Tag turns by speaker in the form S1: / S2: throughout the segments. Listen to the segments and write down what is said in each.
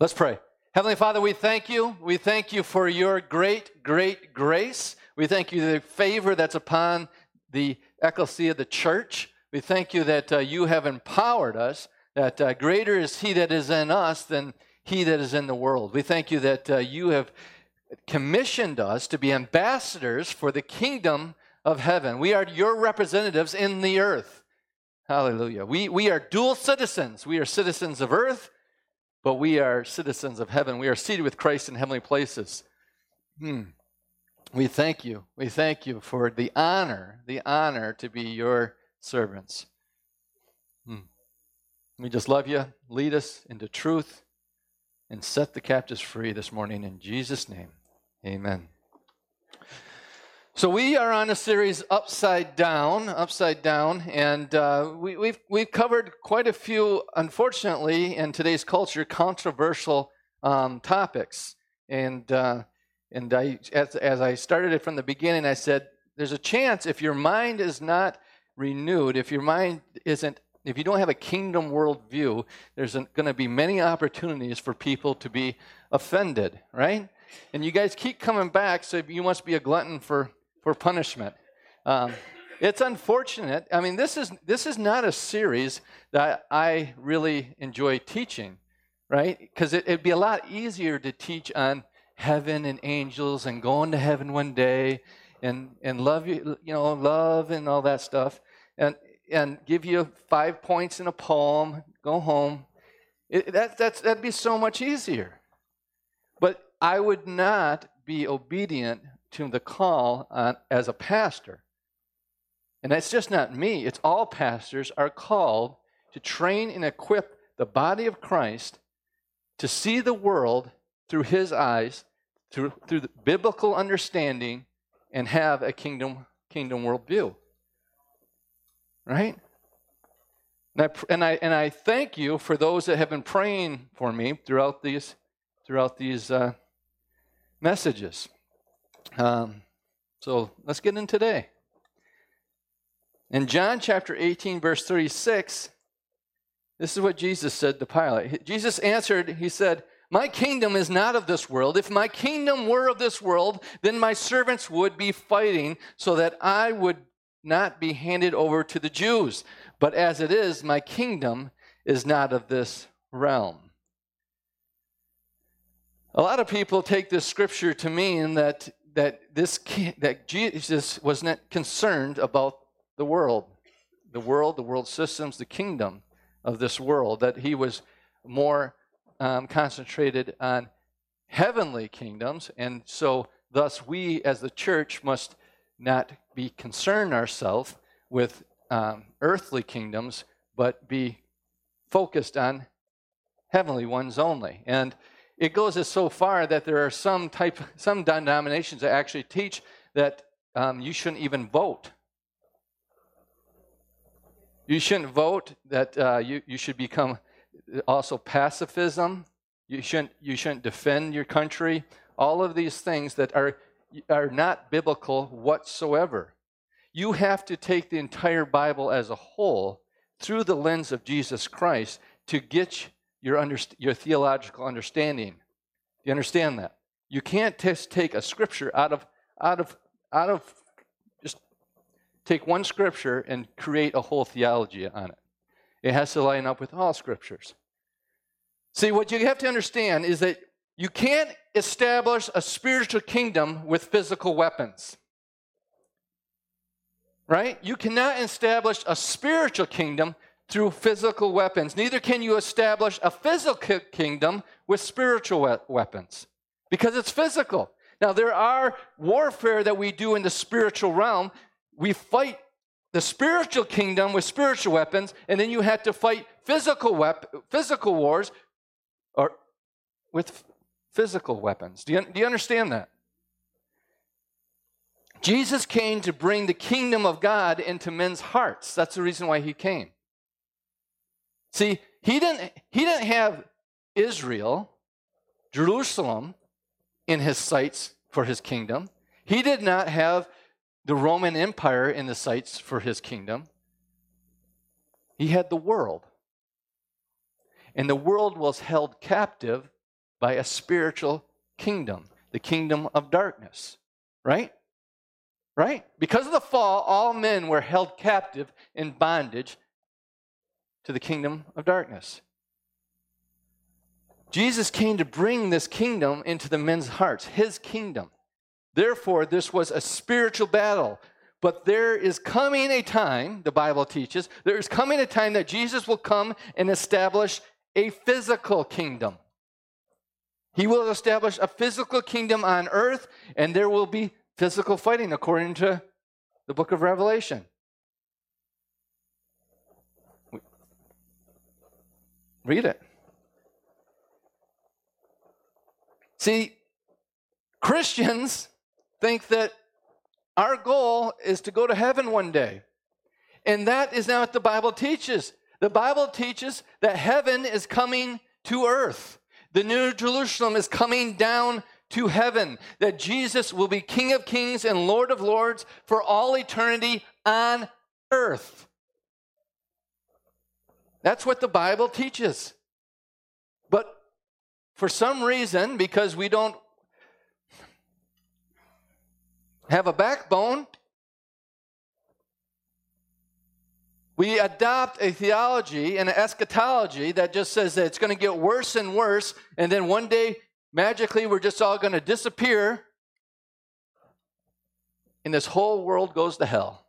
S1: Let's pray. Heavenly Father, we thank you. We thank you for your great, great grace. We thank you the favor that's upon the ecclesia, the church. We thank you that uh, you have empowered us, that uh, greater is he that is in us than he that is in the world. We thank you that uh, you have commissioned us to be ambassadors for the kingdom of heaven. We are your representatives in the earth. Hallelujah. We, we are dual citizens. We are citizens of earth but we are citizens of heaven. We are seated with Christ in heavenly places. Hmm. We thank you. We thank you for the honor, the honor to be your servants. Hmm. We just love you. Lead us into truth and set the captives free this morning in Jesus' name. Amen. So we are on a series upside down, upside down, and uh, we, have we've, we've covered quite a few, unfortunately, in today's culture, controversial um, topics. And uh, and I, as, as I started it from the beginning, I said there's a chance if your mind is not renewed, if your mind isn't, if you don't have a kingdom worldview, there's going to be many opportunities for people to be offended, right? And you guys keep coming back, so you must be a glutton for for punishment. Um, it's unfortunate. I mean, this is this is not a series that I really enjoy teaching, right? Because it, it'd be a lot easier to teach on heaven and angels and going to heaven one day and and love you, you know, love and all that stuff, and and give you five points in a poem. Go home. It, that that's that'd be so much easier. But I would not be obedient to the call on, as a pastor. And that's just not me, it's all pastors are called to train and equip the body of Christ to see the world through his eyes, through, through the biblical understanding, and have a kingdom, kingdom worldview. Right? And I, and, I, and I thank you for those that have been praying for me throughout these, throughout these uh, messages. Um, so let's get in today. In John chapter 18, verse 36, this is what Jesus said to Pilate. Jesus answered, He said, My kingdom is not of this world. If my kingdom were of this world, then my servants would be fighting so that I would not be handed over to the Jews. But as it is, my kingdom is not of this realm. A lot of people take this scripture to mean that that this that Jesus was not concerned about the world, the world, the world systems, the kingdom of this world. That he was more um, concentrated on heavenly kingdoms, and so thus we as the church must not be concerned ourselves with um, earthly kingdoms, but be focused on heavenly ones only. And it goes as so far that there are some type, some denominations that actually teach that um, you shouldn't even vote. You shouldn't vote. That uh, you you should become also pacifism. You shouldn't you shouldn't defend your country. All of these things that are are not biblical whatsoever. You have to take the entire Bible as a whole through the lens of Jesus Christ to get your, under, your theological understanding. Do you understand that? You can't just take a scripture out of, out of, out of, just take one scripture and create a whole theology on it. It has to line up with all scriptures. See, what you have to understand is that you can't establish a spiritual kingdom with physical weapons. Right? You cannot establish a spiritual kingdom through physical weapons. Neither can you establish a physical kingdom with spiritual weapons because it's physical. Now, there are warfare that we do in the spiritual realm. We fight the spiritual kingdom with spiritual weapons, and then you have to fight physical, wep- physical wars or with physical weapons. Do you, do you understand that? Jesus came to bring the kingdom of God into men's hearts. That's the reason why he came. See, he didn't, he didn't have Israel, Jerusalem, in his sights for his kingdom. He did not have the Roman Empire in the sights for his kingdom. He had the world. And the world was held captive by a spiritual kingdom, the kingdom of darkness, right? Right? Because of the fall, all men were held captive in bondage to the kingdom of darkness. Jesus came to bring this kingdom into the men's hearts, his kingdom. Therefore, this was a spiritual battle. But there is coming a time, the Bible teaches, there is coming a time that Jesus will come and establish a physical kingdom. He will establish a physical kingdom on earth, and there will be physical fighting according to the book of Revelation. Read it. See, Christians think that our goal is to go to heaven one day. And that is not what the Bible teaches. The Bible teaches that heaven is coming to earth. The New Jerusalem is coming down to heaven. That Jesus will be King of kings and Lord of lords for all eternity on earth. That's what the Bible teaches. But for some reason, because we don't have a backbone, we adopt a theology and an eschatology that just says that it's going to get worse and worse, and then one day, magically, we're just all going to disappear, and this whole world goes to hell.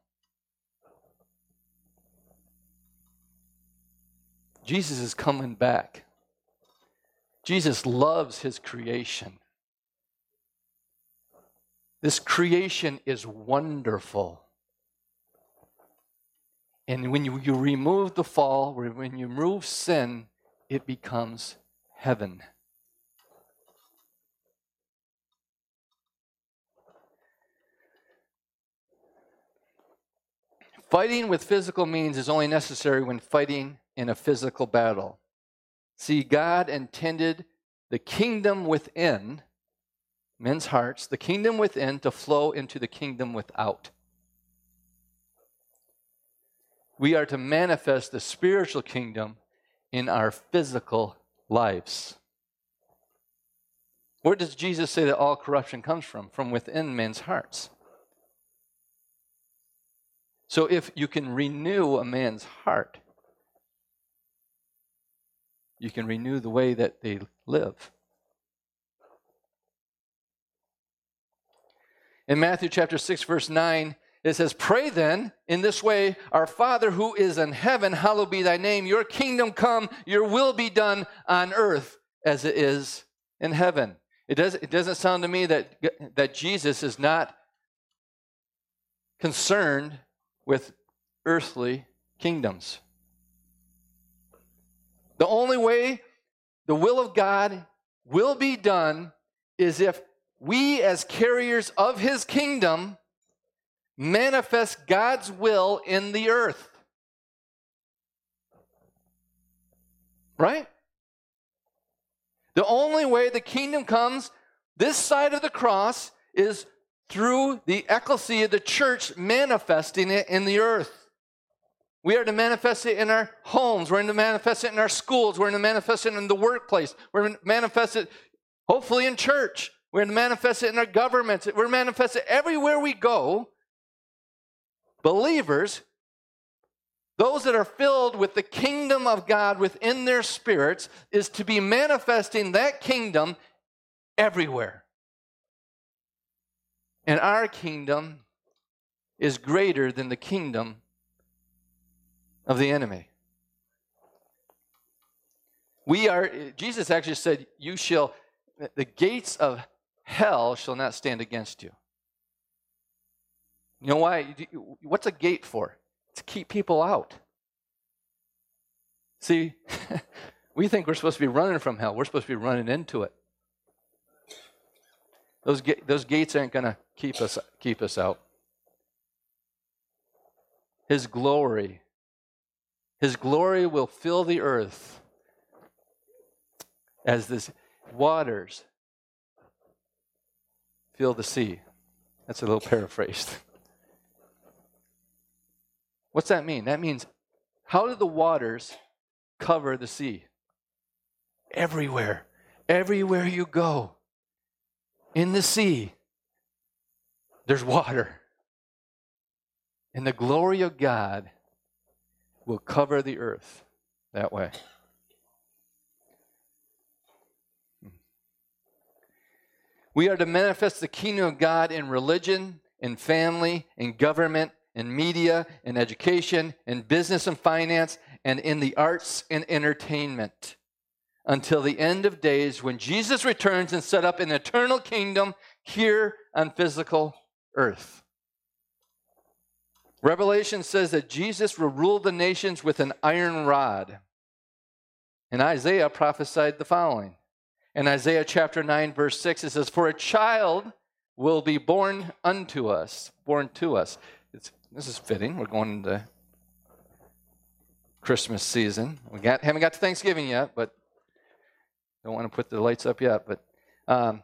S1: Jesus is coming back. Jesus loves his creation. This creation is wonderful. And when you, you remove the fall, when you remove sin, it becomes heaven. Fighting with physical means is only necessary when fighting in a physical battle. See, God intended the kingdom within men's hearts, the kingdom within, to flow into the kingdom without. We are to manifest the spiritual kingdom in our physical lives. Where does Jesus say that all corruption comes from? From within men's hearts. So if you can renew a man's heart, you can renew the way that they live. In Matthew chapter 6, verse 9, it says, Pray then in this way, Our Father who is in heaven, hallowed be thy name. Your kingdom come, your will be done on earth as it is in heaven. It, does, it doesn't sound to me that, that Jesus is not concerned with earthly kingdoms. The only way the will of God will be done is if we, as carriers of his kingdom, manifest God's will in the earth. Right? The only way the kingdom comes this side of the cross is through the ecclesia, the church, manifesting it in the earth. We are to manifest it in our homes. We're to manifest it in our schools. We're to manifest it in the workplace. We're to manifest it, hopefully, in church. We're to manifest it in our governments. We're to manifest it everywhere we go. Believers, those that are filled with the kingdom of God within their spirits, is to be manifesting that kingdom everywhere. And our kingdom is greater than the kingdom of the enemy. We are, Jesus actually said, You shall, the gates of hell shall not stand against you. You know why? What's a gate for? To keep people out. See, we think we're supposed to be running from hell. We're supposed to be running into it. Those, ga- those gates aren't going to keep us, keep us out. His glory his glory will fill the earth as the waters fill the sea. That's a little paraphrased. What's that mean? That means how do the waters cover the sea? Everywhere. Everywhere you go, in the sea, there's water. And the glory of God will cover the earth that way. We are to manifest the kingdom of God in religion, in family, in government, in media, in education, in business and finance, and in the arts and entertainment until the end of days when Jesus returns and set up an eternal kingdom here on physical earth. Revelation says that Jesus will rule the nations with an iron rod. And Isaiah prophesied the following. In Isaiah chapter 9, verse 6, it says, For a child will be born unto us, born to us. It's, this is fitting. We're going into Christmas season. We got, haven't got to Thanksgiving yet, but don't want to put the lights up yet. But um,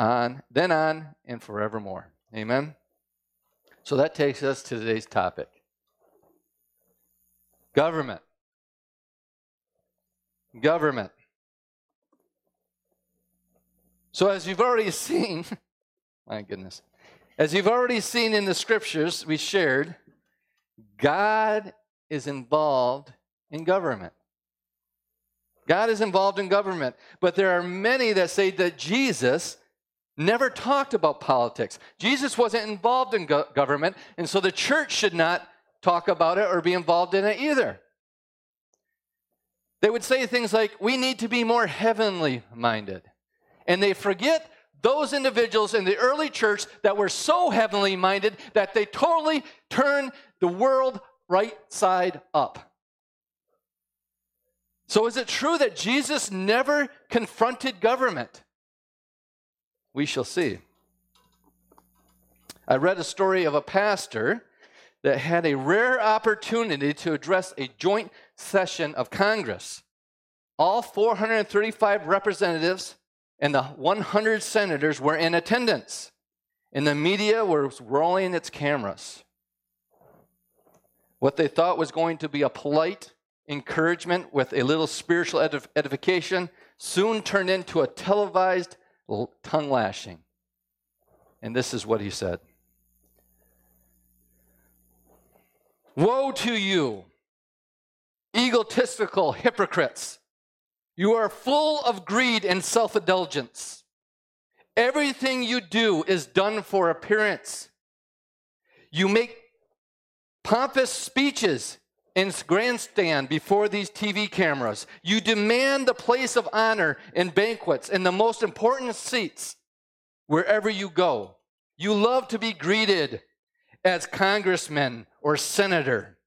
S1: on, then on, and forevermore. Amen? So that takes us to today's topic government. Government. So, as you've already seen, my goodness, as you've already seen in the scriptures we shared, God is involved in government. God is involved in government. But there are many that say that Jesus never talked about politics. Jesus wasn't involved in go- government, and so the church should not talk about it or be involved in it either. They would say things like, We need to be more heavenly minded. And they forget those individuals in the early church that were so heavenly minded that they totally turned the world right side up. So, is it true that Jesus never confronted government? We shall see. I read a story of a pastor that had a rare opportunity to address a joint session of Congress. All 435 representatives and the 100 senators were in attendance, and the media was rolling its cameras. What they thought was going to be a polite encouragement with a little spiritual edification soon turned into a televised tongue lashing. And this is what he said Woe to you, egotistical hypocrites! You are full of greed and self indulgence. Everything you do is done for appearance. You make pompous speeches in grandstand before these TV cameras. You demand the place of honor in banquets and the most important seats wherever you go. You love to be greeted as congressman or senator.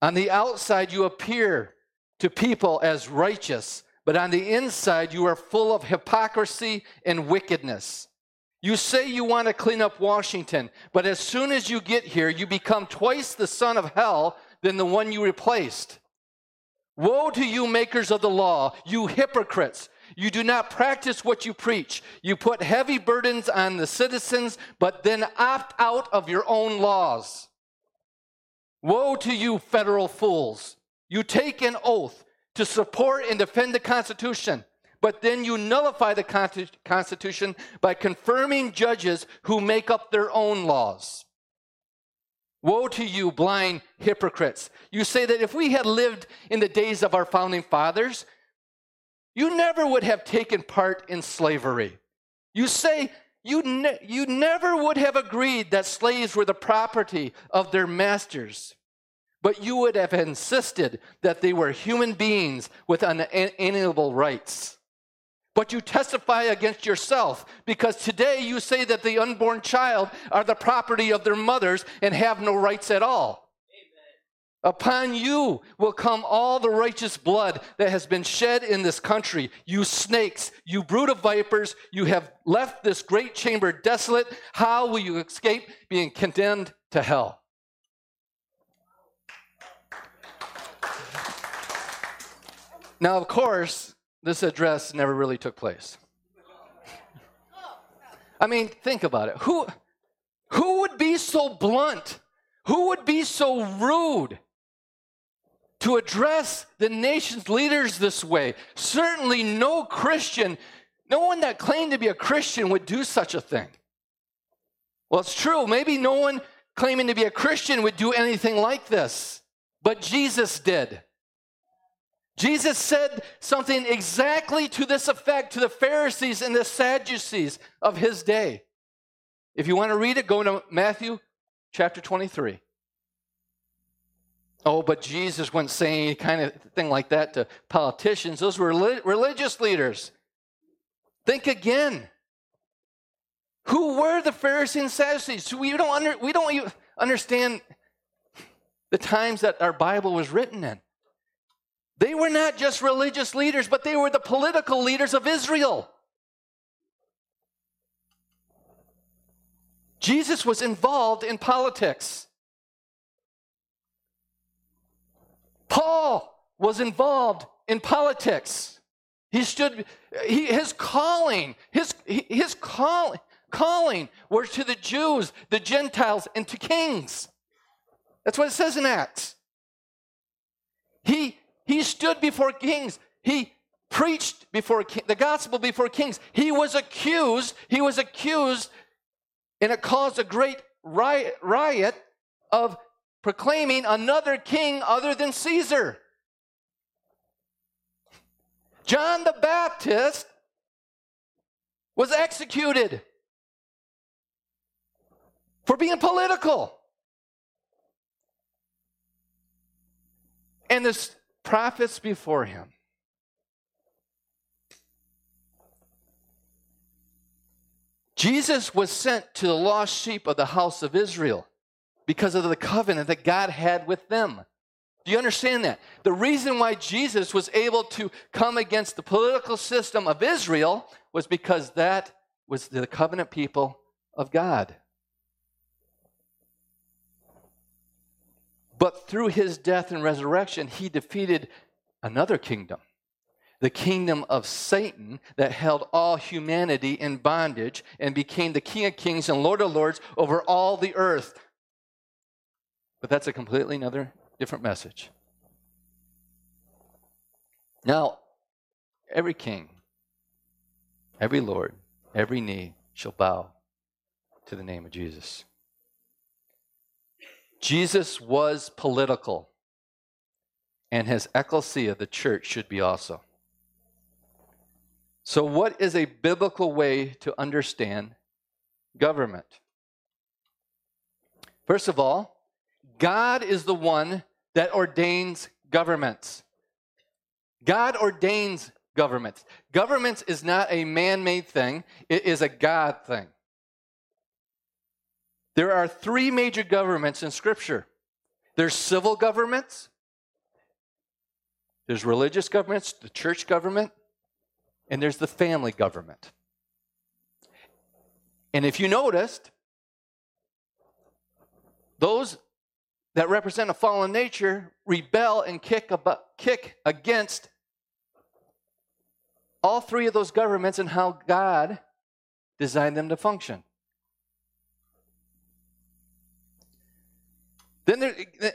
S1: On the outside, you appear to people as righteous, but on the inside, you are full of hypocrisy and wickedness. You say you want to clean up Washington, but as soon as you get here, you become twice the son of hell than the one you replaced. Woe to you, makers of the law, you hypocrites! You do not practice what you preach. You put heavy burdens on the citizens, but then opt out of your own laws. Woe to you, federal fools! You take an oath to support and defend the Constitution, but then you nullify the Constitution by confirming judges who make up their own laws. Woe to you, blind hypocrites. You say that if we had lived in the days of our founding fathers, you never would have taken part in slavery. You say you, ne- you never would have agreed that slaves were the property of their masters, but you would have insisted that they were human beings with unalienable rights. But you testify against yourself because today you say that the unborn child are the property of their mothers and have no rights at all. Upon you will come all the righteous blood that has been shed in this country. You snakes, you brood of vipers, you have left this great chamber desolate. How will you escape being condemned to hell? Now, of course, this address never really took place. I mean, think about it. Who, who would be so blunt? Who would be so rude to address the nation's leaders this way? Certainly, no Christian, no one that claimed to be a Christian would do such a thing. Well, it's true. Maybe no one claiming to be a Christian would do anything like this, but Jesus did. Jesus said something exactly to this effect to the Pharisees and the Sadducees of his day. If you want to read it, go to Matthew chapter 23. Oh, but Jesus wasn't saying any kind of thing like that to politicians. Those were religious leaders. Think again. Who were the Pharisees and Sadducees? We don't, under, we don't understand the times that our Bible was written in. They were not just religious leaders, but they were the political leaders of Israel. Jesus was involved in politics. Paul was involved in politics. He stood, he, his calling, his, his call, calling was to the Jews, the Gentiles, and to kings. That's what it says in Acts. He he stood before kings. He preached before the gospel before kings. He was accused. He was accused, and it caused a great riot, riot of proclaiming another king other than Caesar. John the Baptist was executed for being political. And this prophets before him. Jesus was sent to the lost sheep of the house of Israel because of the covenant that God had with them. Do you understand that? The reason why Jesus was able to come against the political system of Israel was because that was the covenant people of God. But through his death and resurrection, he defeated another kingdom the kingdom of Satan that held all humanity in bondage and became the King of Kings and Lord of Lords over all the earth. But that's a completely another different message. Now, every king, every Lord, every knee shall bow to the name of Jesus. Jesus was political, and his ecclesia, the church, should be also. So, what is a biblical way to understand government? First of all, God is the one that ordains governments. God ordains governments. Governments is not a man made thing, it is a God thing. There are three major governments in Scripture there's civil governments, there's religious governments, the church government, and there's the family government. And if you noticed, those that represent a fallen nature rebel and kick, kick against all three of those governments and how God designed them to function. Then there,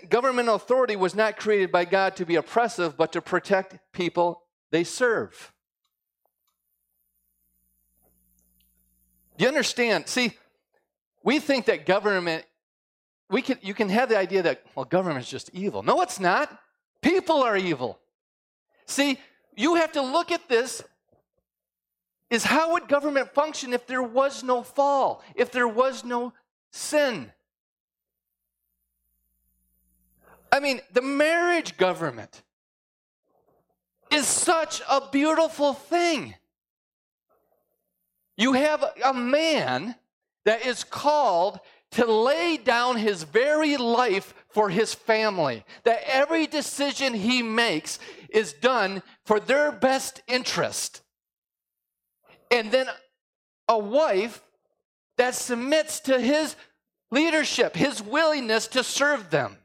S1: governmental authority was not created by God to be oppressive, but to protect people they serve. Do you understand? See, we think that government, we can, you can have the idea that, well, government is just evil. No, it's not. People are evil. See, you have to look at this is how would government function if there was no fall, if there was no sin? I mean, the marriage government is such a beautiful thing. You have a man that is called to lay down his very life for his family, that every decision he makes is done for their best interest. And then a wife that submits to his leadership, his willingness to serve them.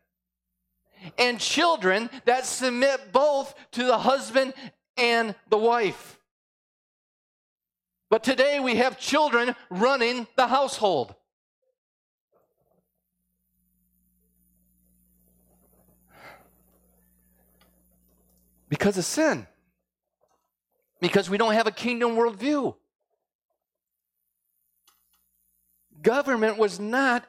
S1: And children that submit both to the husband and the wife. But today we have children running the household. Because of sin. Because we don't have a kingdom worldview. Government was not,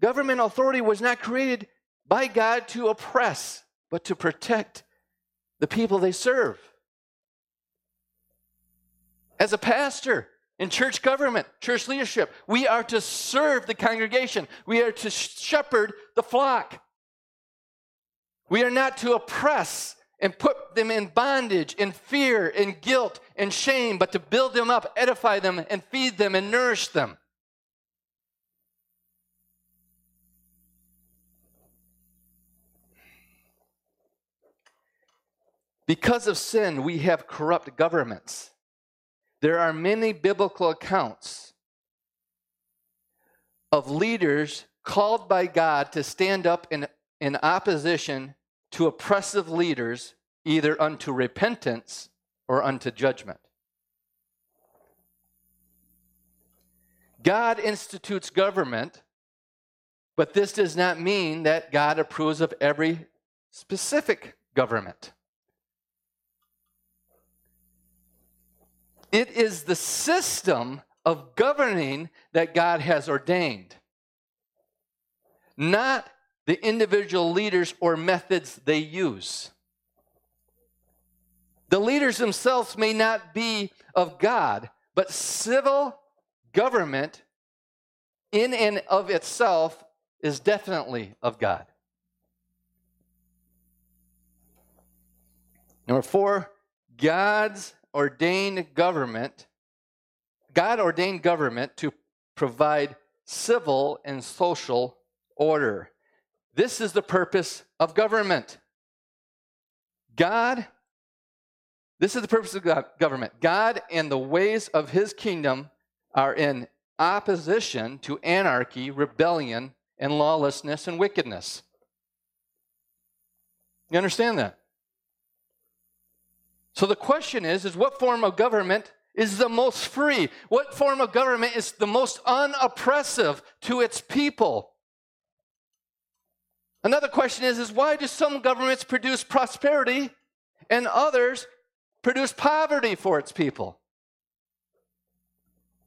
S1: government authority was not created by God to oppress, but to protect the people they serve. As a pastor in church government, church leadership, we are to serve the congregation, we are to shepherd the flock. We are not to oppress and put them in bondage, in fear, in guilt, and shame, but to build them up, edify them, and feed them and nourish them. Because of sin, we have corrupt governments. There are many biblical accounts of leaders called by God to stand up in, in opposition to oppressive leaders, either unto repentance or unto judgment. God institutes government, but this does not mean that God approves of every specific government. It is the system of governing that God has ordained, not the individual leaders or methods they use. The leaders themselves may not be of God, but civil government in and of itself is definitely of God. Number four, God's ordained government, God ordained government to provide civil and social order. This is the purpose of government. God, this is the purpose of God, government. God and the ways of his kingdom are in opposition to anarchy, rebellion, and lawlessness and wickedness. You understand that? So the question is, is what form of government is the most free? What form of government is the most unoppressive to its people? Another question is, is why do some governments produce prosperity and others produce poverty for its people?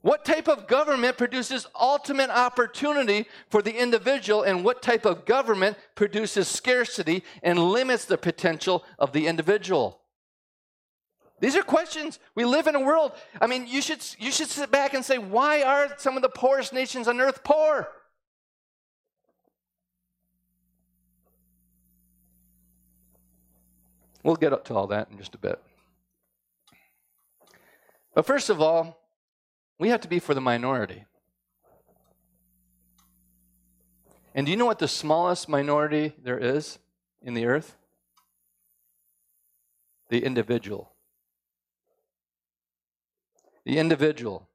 S1: What type of government produces ultimate opportunity for the individual, and what type of government produces scarcity and limits the potential of the individual? These are questions. We live in a world. I mean, you should, you should sit back and say, why are some of the poorest nations on earth poor? We'll get up to all that in just a bit. But first of all, we have to be for the minority. And do you know what the smallest minority there is in the earth? The individual the individual.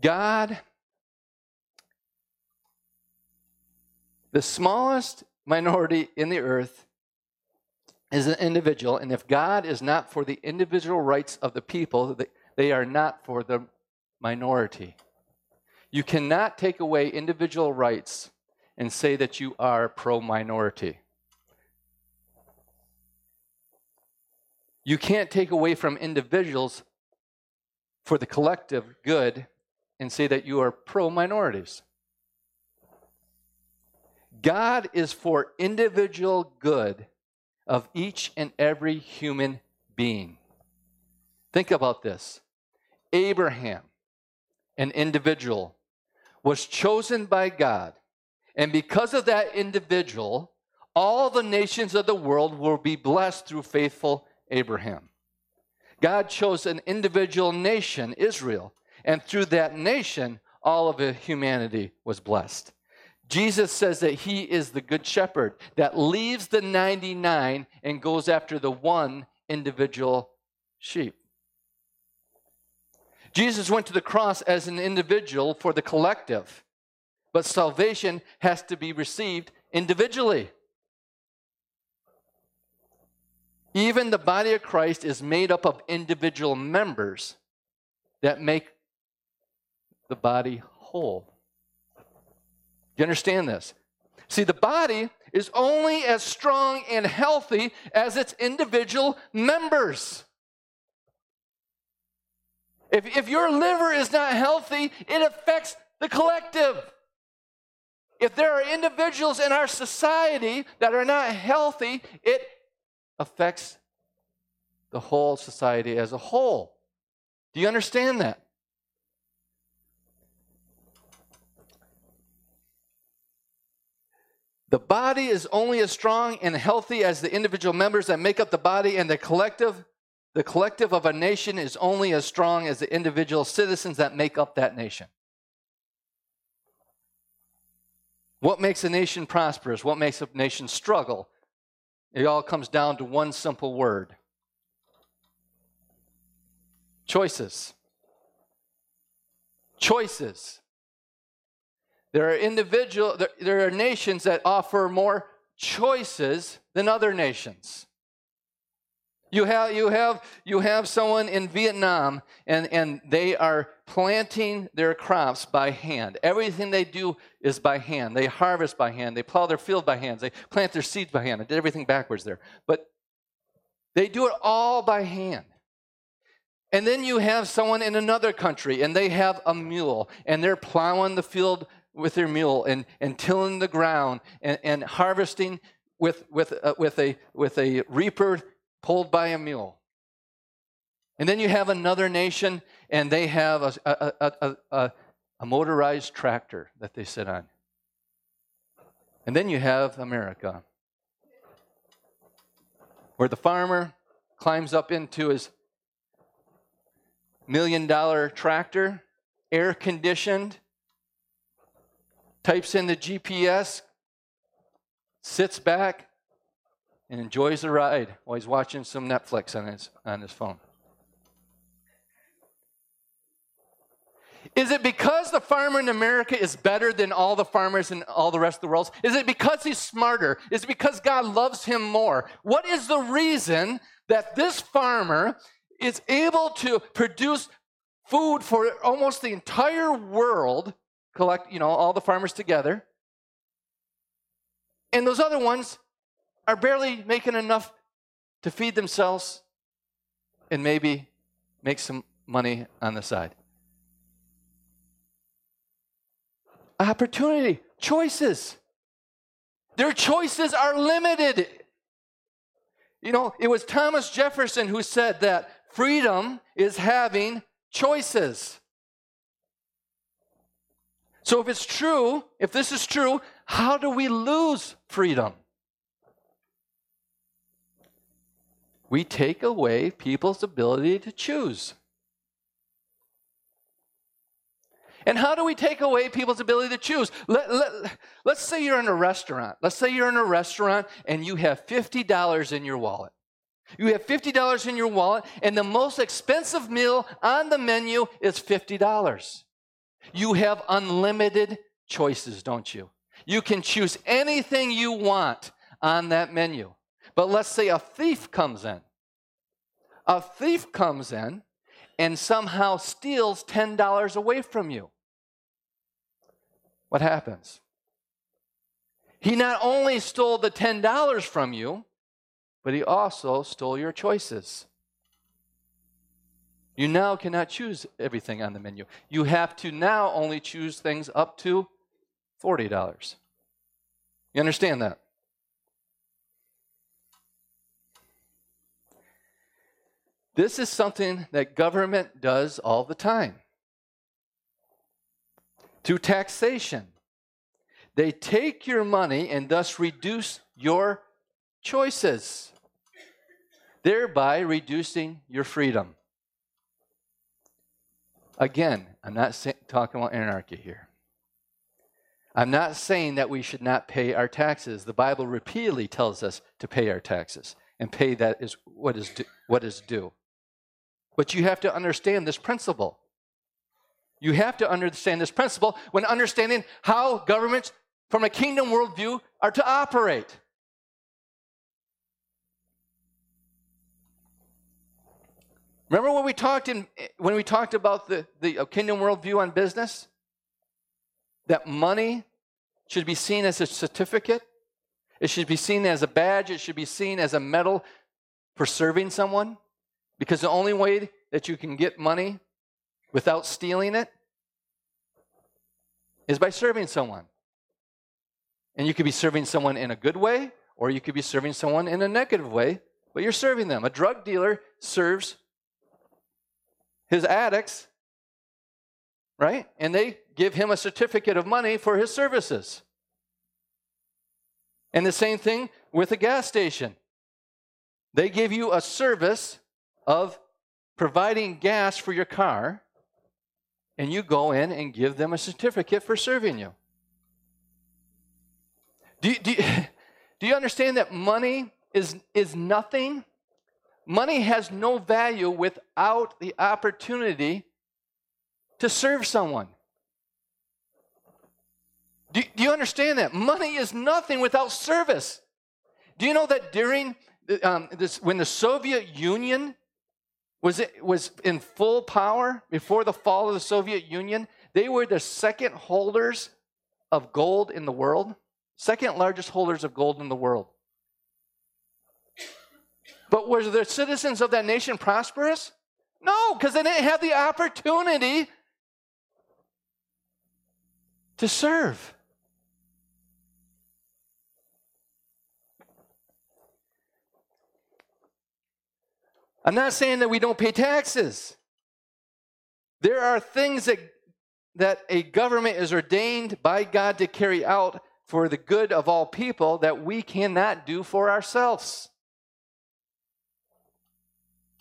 S1: God, the smallest minority in the earth is an individual, and if God is not for the individual rights of the people, they are not for the minority. You cannot take away individual rights and say that you are pro minority. You can't take away from individuals for the collective good and say that you are pro minorities. God is for individual good of each and every human being. Think about this Abraham, an individual, was chosen by God, and because of that individual, all the nations of the world will be blessed through faithful Abraham. God chose an individual nation, Israel, and through that nation, all of humanity was blessed. Jesus says that he is the good shepherd that leaves the 99 and goes after the one individual sheep. Jesus went to the cross as an individual for the collective, but salvation has to be received individually. Even the body of Christ is made up of individual members that make the body whole. You understand this? See, the body is only as strong and healthy as its individual members. If, if your liver is not healthy, it affects the collective. If there are individuals in our society that are not healthy, it affects the whole society as a whole. Do you understand that? The body is only as strong and healthy as the individual members that make up the body, and the collective, the collective of a nation is only as strong as the individual citizens that make up that nation. What makes a nation prosperous? What makes a nation struggle? It all comes down to one simple word choices. Choices. There are individual there, are nations that offer more choices than other nations. You have, you have, you have someone in Vietnam and, and they are planting their crops by hand. Everything they do is by hand. They harvest by hand. They plow their field by hand. They plant their seeds by hand. I did everything backwards there. But they do it all by hand. And then you have someone in another country and they have a mule and they're plowing the field with their mule and, and tilling the ground and, and harvesting with, with, uh, with, a, with a reaper pulled by a mule. And then you have another nation and they have a, a, a, a, motorized tractor that they sit on. And then you have America, where the farmer climbs up into his million dollar tractor, air conditioned, types in the GPS, sits back, and enjoys the ride while he's watching some Netflix on his, on his phone. Is it because the farmer in America is better than all the farmers in all the rest of the world? Is it because he's smarter? Is it because God loves him more? What is the reason that this farmer is able to produce food for almost the entire world collect, you know, all the farmers together. And those other ones are barely making enough to feed themselves and maybe make some money on the side. Opportunity, choices. Their choices are limited. You know, it was Thomas Jefferson who said that freedom is having choices. So, if it's true, if this is true, how do we lose freedom? We take away people's ability to choose. And how do we take away people's ability to choose? Let, let, let's say you're in a restaurant. Let's say you're in a restaurant and you have $50 in your wallet. You have $50 in your wallet, and the most expensive meal on the menu is $50. You have unlimited choices, don't you? You can choose anything you want on that menu. But let's say a thief comes in. A thief comes in and somehow steals $10 away from you. What happens? He not only stole the $10 from you, but he also stole your choices. You now cannot choose everything on the menu. You have to now only choose things up to $40. You understand that? This is something that government does all the time. Through taxation, they take your money and thus reduce your choices, thereby reducing your freedom. Again, I'm not talking about anarchy here. I'm not saying that we should not pay our taxes. The Bible repeatedly tells us to pay our taxes and pay that is what is what is due. But you have to understand this principle. You have to understand this principle when understanding how governments from a kingdom worldview are to operate. Remember when we talked in when we talked about the, the uh, kingdom worldview on business? That money should be seen as a certificate. It should be seen as a badge. It should be seen as a medal for serving someone. Because the only way that you can get money without stealing it is by serving someone. And you could be serving someone in a good way, or you could be serving someone in a negative way, but you're serving them. A drug dealer serves his addicts, right? And they give him a certificate of money for his services. And the same thing with a gas station. They give you a service of providing gas for your car, and you go in and give them a certificate for serving you. Do you, do you, do you understand that money is, is nothing? Money has no value without the opportunity to serve someone. Do, do you understand that? Money is nothing without service. Do you know that during um, this, when the Soviet Union was, it, was in full power before the fall of the Soviet Union, they were the second holders of gold in the world, second largest holders of gold in the world. But were the citizens of that nation prosperous? No, because they didn't have the opportunity to serve. I'm not saying that we don't pay taxes. There are things that, that a government is ordained by God to carry out for the good of all people that we cannot do for ourselves.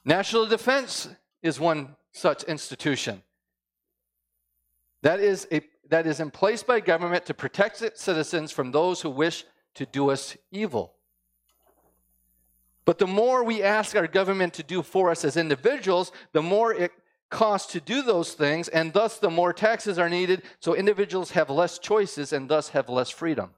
S1: National defense is one such institution. That is, a, that is in place by government to protect its citizens from those who wish to do us evil. But the more we ask our government to do for us as individuals, the more it costs to do those things, and thus the more taxes are needed, so individuals have less choices and thus have less freedom.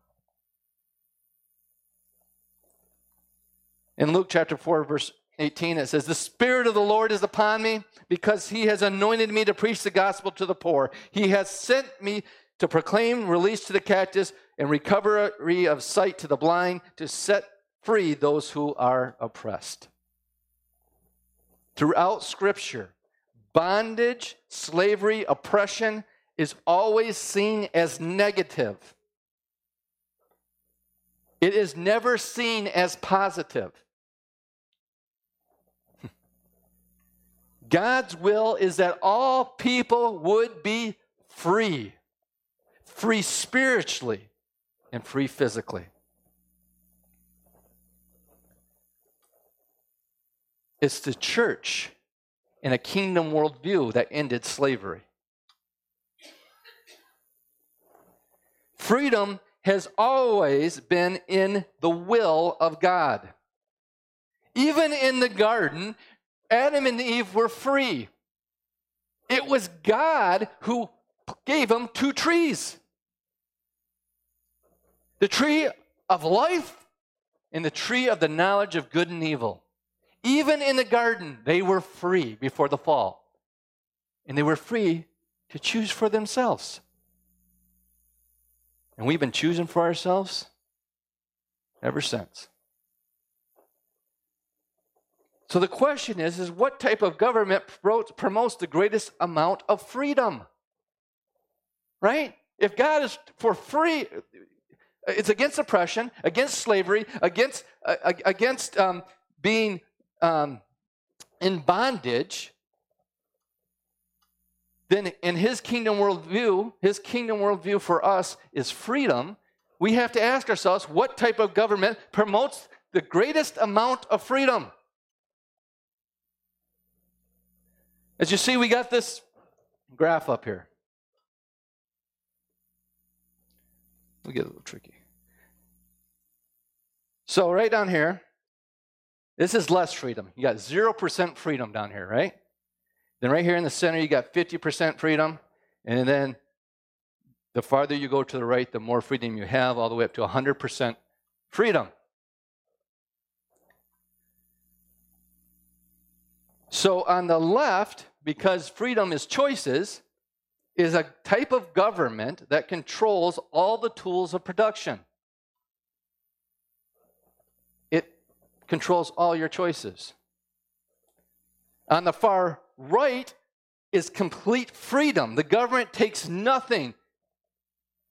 S1: In Luke chapter 4, verse 18, it says, The Spirit of the Lord is upon me because he has anointed me to preach the gospel to the poor. He has sent me to proclaim release to the captives and recovery of sight to the blind, to set free those who are oppressed. Throughout Scripture, bondage, slavery, oppression is always seen as negative. It is never seen as positive. God's will is that all people would be free, free spiritually and free physically. It's the church in a kingdom worldview that ended slavery. Freedom has always been in the will of God. Even in the garden, Adam and Eve were free. It was God who gave them two trees the tree of life and the tree of the knowledge of good and evil. Even in the garden, they were free before the fall. And they were free to choose for themselves. And we've been choosing for ourselves ever since. So the question is, is what type of government promotes the greatest amount of freedom? Right? If God is for free, it's against oppression, against slavery, against, uh, against um, being um, in bondage, then in his kingdom worldview, his kingdom worldview for us is freedom. We have to ask ourselves what type of government promotes the greatest amount of freedom? As you see, we got this graph up here. we get a little tricky. So right down here, this is less freedom. You got 0% freedom down here, right? Then right here in the center, you got 50% freedom. And then the farther you go to the right, the more freedom you have, all the way up to 100% freedom. So on the left, because freedom is choices, is a type of government that controls all the tools of production. It controls all your choices. On the far right is complete freedom. The government takes nothing.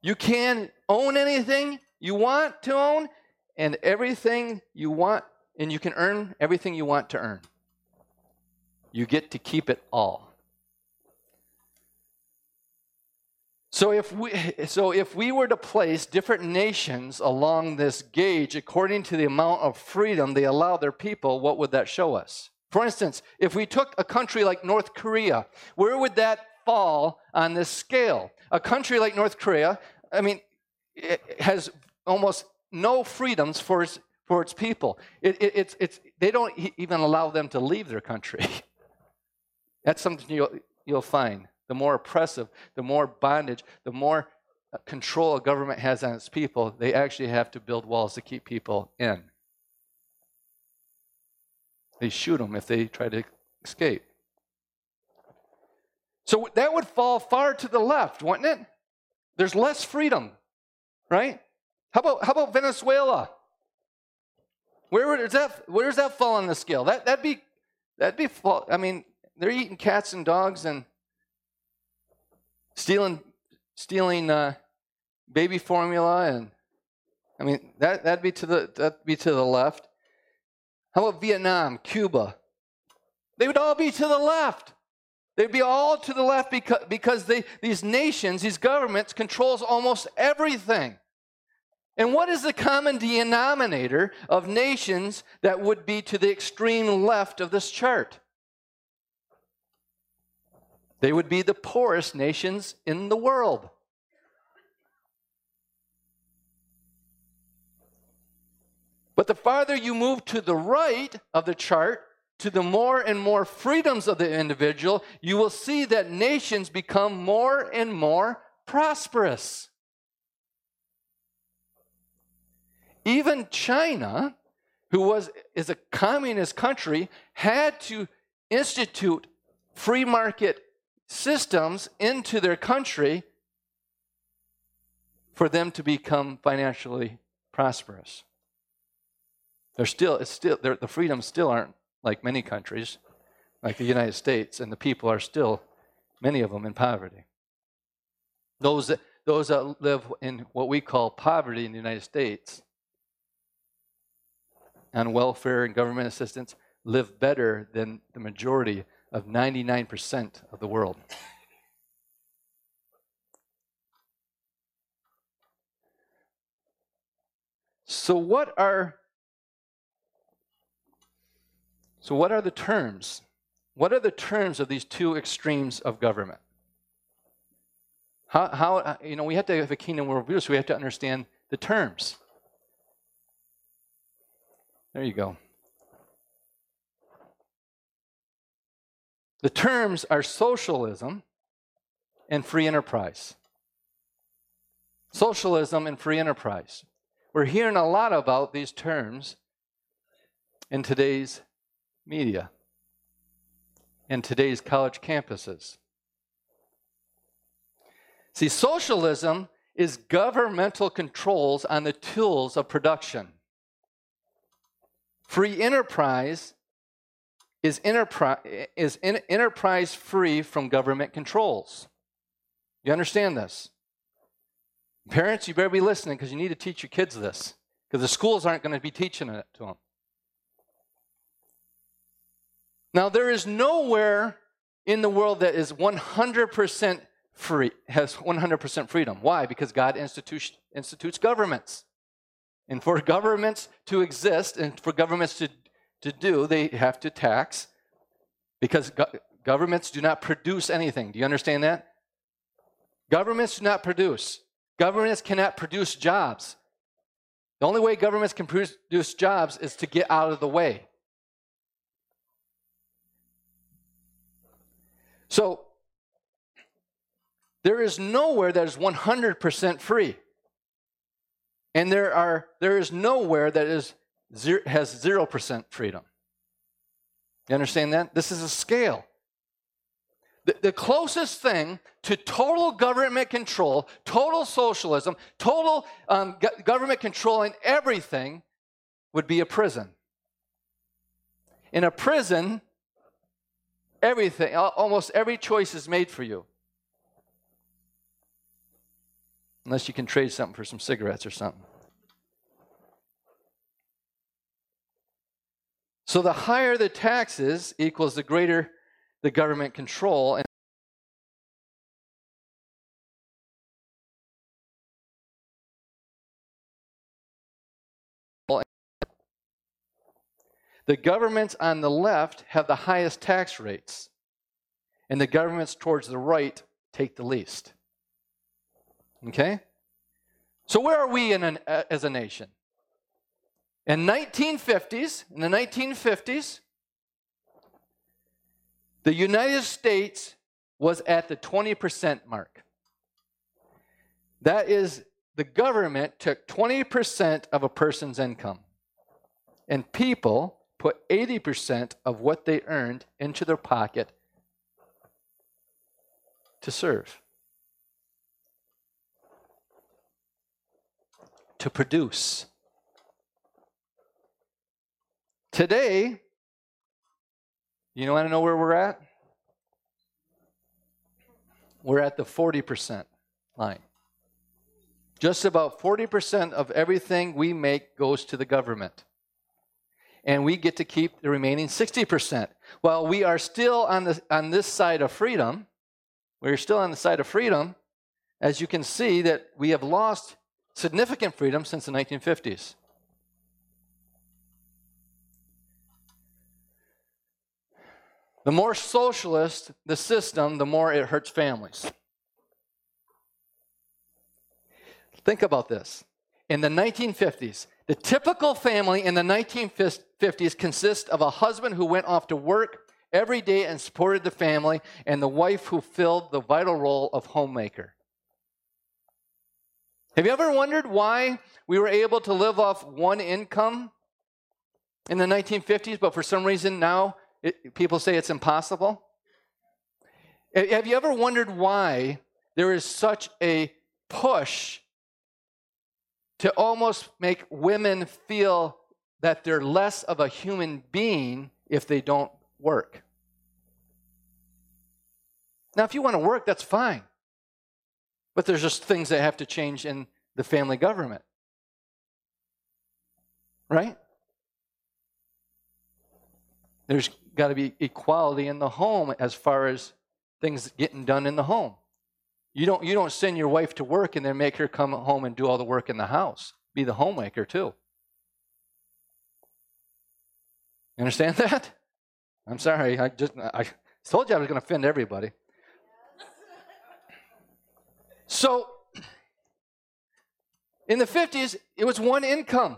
S1: You can own anything you want to own, and everything you want, and you can earn everything you want to earn. You get to keep it all. So if we so if we were to place different nations along this gauge according to the amount of freedom they allow their people, what would that show us? For instance, if we took a country like North Korea, where would that fall on this scale? A country like North Korea, I mean, has almost no freedoms for its, for its people. It, it, it's, it's, they don't even allow them to leave their country. That's something you'll, you'll find. The more oppressive, the more bondage, the more uh, control a government has on its people, they actually have to build walls to keep people in. They shoot them if they try to escape. So that would fall far to the left, wouldn't it? There's less freedom, right? How about, how about Venezuela? Where does that where does that fall on the scale? That that'd be that'd be I mean, they're eating cats and dogs and stealing stealing uh, baby formula and I mean that that'd be to the that'd be to the left. How about Vietnam, Cuba? They would all be to the left. They'd be all to the left because, because they, these nations, these governments, controls almost everything. And what is the common denominator of nations that would be to the extreme left of this chart? They would be the poorest nations in the world. But the farther you move to the right of the chart, to the more and more freedoms of the individual, you will see that nations become more and more prosperous. Even China, who was is a communist country, had to institute free market systems into their country for them to become financially prosperous. They're still, it's still, the freedoms still aren't like many countries, like the United States, and the people are still, many of them, in poverty. Those that, those that live in what we call poverty in the United States on welfare and government assistance live better than the majority of 99% of the world. So, what are so, what are the terms? What are the terms of these two extremes of government? How, how you know, we have to have a kingdom worldview, so we have to understand the terms. There you go. The terms are socialism and free enterprise. Socialism and free enterprise. We're hearing a lot about these terms in today's media and today's college campuses. See, socialism is governmental controls on the tools of production. Free enterprise is enterprise, is enterprise free from government controls. You understand this? Parents, you better be listening because you need to teach your kids this because the schools aren't going to be teaching it to them. Now, there is nowhere in the world that is 100% free, has 100% freedom. Why? Because God institutes governments. And for governments to exist and for governments to, to do, they have to tax because go- governments do not produce anything. Do you understand that? Governments do not produce. Governments cannot produce jobs. The only way governments can produce jobs is to get out of the way. So, there is nowhere that is 100% free. And there, are, there is nowhere that is zero, has 0% freedom. You understand that? This is a scale. The, the closest thing to total government control, total socialism, total um, go- government controlling everything would be a prison. In a prison, everything, almost every choice is made for you. Unless you can trade something for some cigarettes or something. So the higher the taxes equals the greater the government control. And The governments on the left have the highest tax rates, and the governments towards the right take the least. Okay? So, where are we an, uh, as a nation? In 1950s, in the 1950s, the United States was at the 20% mark. That is, the government took 20% of a person's income, and people put 80% of what they earned into their pocket to serve, to produce. Today, you want to know where we're at? We're at the 40% line. Just about 40% of everything we make goes to the government. And we get to keep the remaining 60%. While we are still on, the, on this side of freedom, we're still on the side of freedom, as you can see that we have lost significant freedom since the 1950s. The more socialist the system, the more it hurts families. Think about this. In the 1950s, the typical family in the 1950s consists of a husband who went off to work every day and supported the family, and the wife who filled the vital role of homemaker. Have you ever wondered why we were able to live off one income in the 1950s, but for some reason now it, people say it's impossible. Have you ever wondered why there is such a push to almost make women feel that they're less of a human being if they don't work? Now, if you want to work, that's fine. But there's just things that have to change in the family government. Right? There's got to be equality in the home as far as things getting done in the home. You don't, you don't send your wife to work and then make her come home and do all the work in the house. Be the homemaker too. You understand that? I'm sorry. I just I told you I was going to offend everybody. So, in the 50s, it was one income.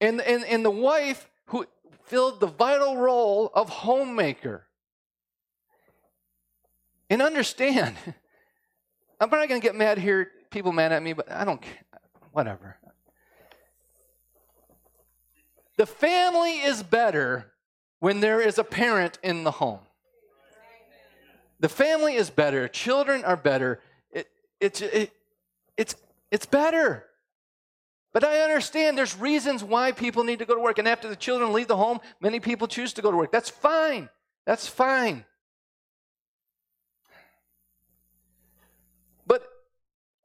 S1: And, and, and the wife who filled the vital role of homemaker. And understand, I'm not going to get mad here, people mad at me, but I don't care. whatever. The family is better when there is a parent in the home. The family is better. Children are better. It, it, it, it's, it's better. But I understand there's reasons why people need to go to work. And after the children leave the home, many people choose to go to work. That's fine. That's fine. But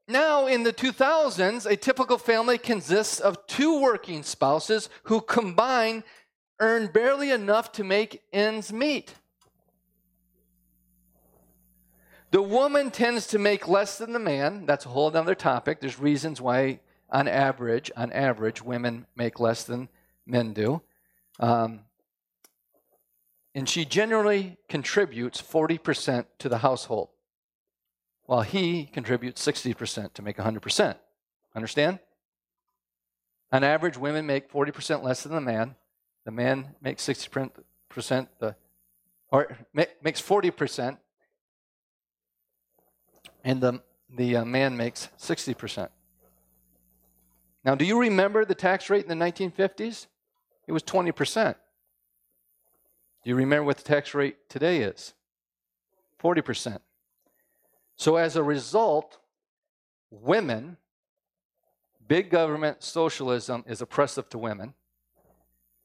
S1: now in the 2000s, a typical family consists of two working spouses who combine earn barely enough to make ends meet. The woman tends to make less than the man. That's a whole other topic. There's reasons why on average, on average, women make less than men do. Um, and she generally contributes 40% to the household. while he contributes 60% to make 100%. Understand? On average, women make 40% less than the man. The man makes 60% the or makes 40% and the the uh, man makes 60%. Now, do you remember the tax rate in the 1950s? It was 20%. Do you remember what the tax rate today is? 40%. So, as a result, women, big government socialism is oppressive to women.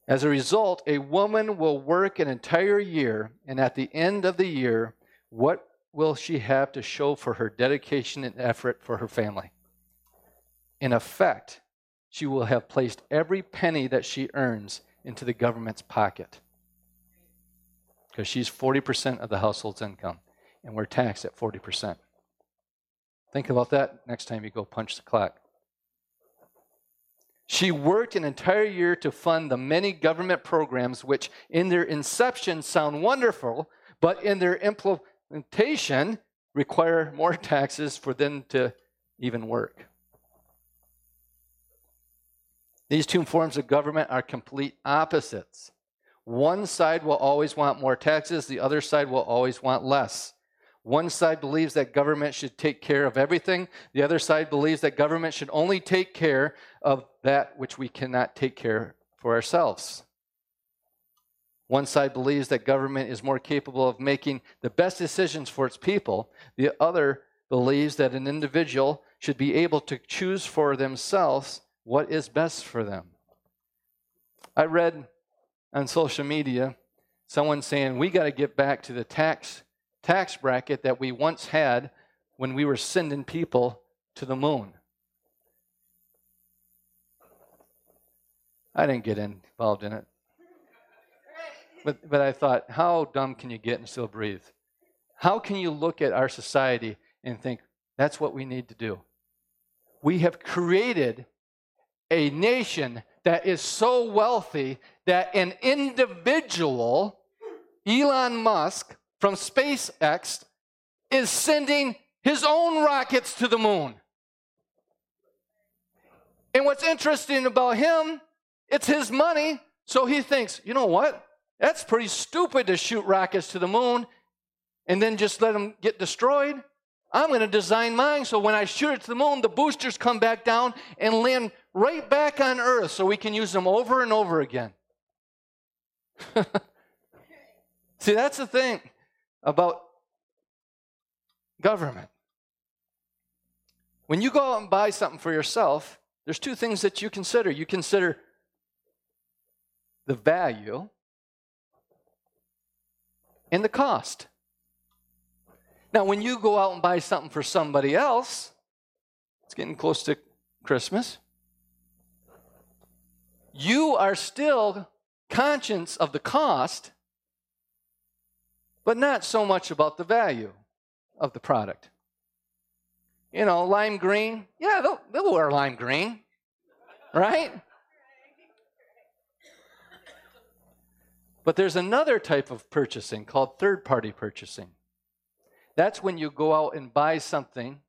S1: As a result, a woman will work an entire year, and at the end of the year, what will she have to show for her dedication and effort for her family? In effect, she will have placed every penny that she earns into the government's pocket because she's 40% of the household's income and we're taxed at 40%. Think about that next time you go punch the clock. She worked an entire year to fund the many government programs which, in their inception, sound wonderful, but in their implementation, require more taxes for them to even work. These two forms of government are complete opposites. One side will always want more taxes, the other side will always want less. One side believes that government should take care of everything. The other side believes that government should only take care of that which we cannot take care for ourselves. One side believes that government is more capable of making the best decisions for its people. The other believes that an individual should be able to choose for themselves what is best for them. I read on social media someone saying we got to get back to the tax tax bracket that we once had when we were sending people to the moon. I didn't get involved in it. But, but I thought, how dumb can you get and still breathe? How can you look at our society and think, that's what we need to do? We have created a nation that is so wealthy that an individual, Elon Musk from SpaceX, is sending his own rockets to the moon. And what's interesting about him, it's his money. So he thinks, you know what? That's pretty stupid to shoot rockets to the moon and then just let them get destroyed. I'm going to design mine so when I shoot it to the moon, the boosters come back down and land right back on Earth so we can use them over and over again. See, that's the thing about government. When you go out and buy something for yourself, there's two things that you consider. You consider the value and the cost. Now, when you go out and buy something for somebody else, it's getting close to Christmas, you are still conscious of the cost, but not so much about the value of the product. You know, lime green, yeah, they'll, they'll wear lime green, right? But there's another type of purchasing called third party purchasing. That's when you go out and buy something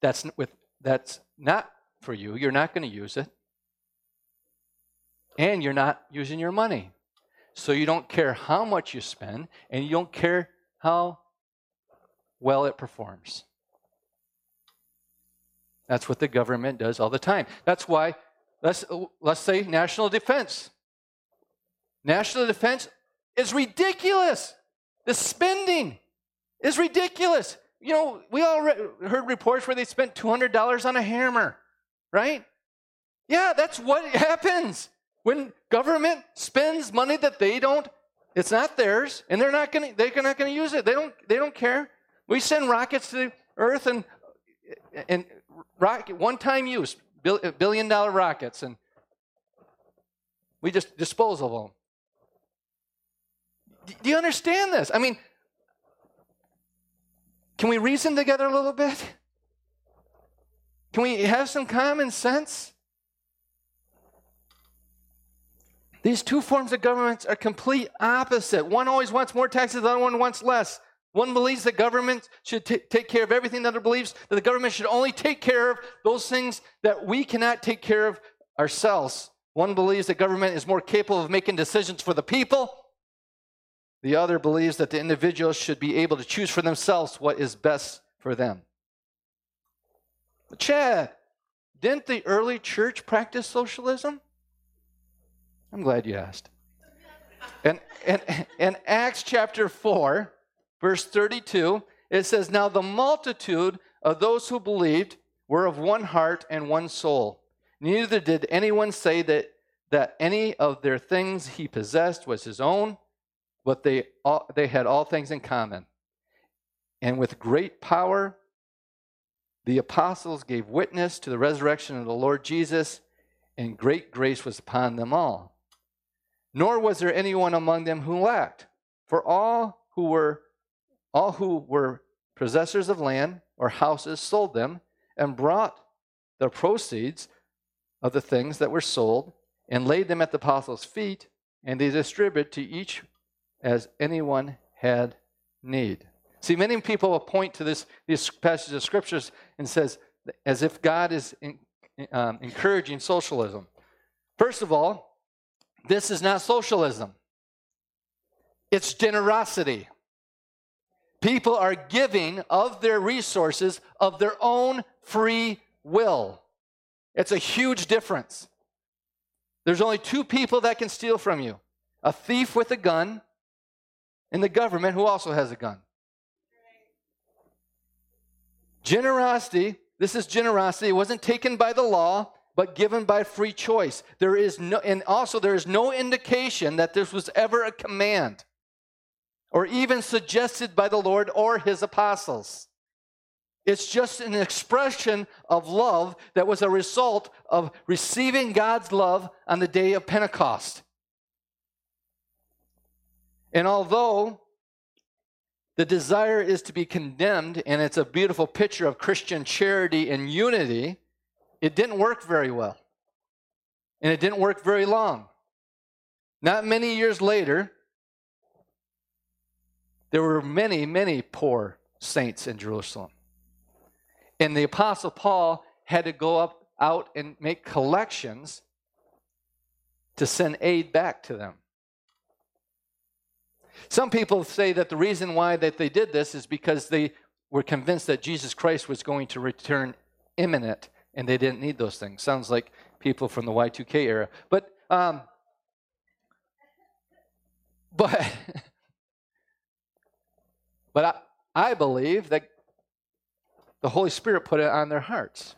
S1: that's, with, that's not for you, you're not going to use it, and you're not using your money. So you don't care how much you spend, and you don't care how well it performs. That's what the government does all the time. That's why, let's, let's say national defense. National defense is ridiculous. The spending is ridiculous. You know, we all re- heard reports where they spent $200 on a hammer, right? Yeah, that's what happens when government spends money that they don't it's not theirs and they're not going to they're not going to use it. They don't they don't care. We send rockets to the earth and and rocket one time use uh, billion dollar rockets and we just dispose of them. Do you understand this? I mean, can we reason together a little bit? Can we have some common sense? These two forms of government are complete opposite. One always wants more taxes, the other one wants less. One believes that government should t- take care of everything the other believes that the government should only take care of those things that we cannot take care of ourselves. One believes that government is more capable of making decisions for the people. The other believes that the individual should be able to choose for themselves what is best for them. But Chad, didn't the early church practice socialism? I'm glad you asked. And in, in Acts chapter 4, verse 32, it says, Now the multitude of those who believed were of one heart and one soul. Neither did anyone say that, that any of their things he possessed was his own, but they, all, they had all things in common. And with great power, the apostles gave witness to the resurrection of the Lord Jesus, and great grace was upon them all. Nor was there anyone among them who lacked, for all who were all who were possessors of land or houses sold them and brought the proceeds of the things that were sold and laid them at the apostles' feet, and they distributed to each as anyone had need. See, many people will point to this these passages of scriptures and says as if God is in, um, encouraging socialism. First of all, this is not socialism. It's generosity. People are giving of their resources of their own free will. It's a huge difference. There's only two people that can steal from you a thief with a gun, and the government who also has a gun. Generosity, this is generosity, it wasn't taken by the law, but given by free choice. There is no, and also there is no indication that this was ever a command or even suggested by the Lord or his apostles. It's just an expression of love that was a result of receiving God's love on the day of Pentecost. And although the desire is to be condemned, and it's a beautiful picture of Christian charity and unity, it didn't work very well. And it didn't work very long. Not many years later, there were many, many poor saints in Jerusalem. And the Apostle Paul had to go up out and make collections to send aid back to them. Some people say that the reason why that they did this is because they were convinced that Jesus Christ was going to return imminent and they didn't need those things. Sounds like people from the Y2K era. But um, but But I, I believe that the Holy Spirit put it on their hearts.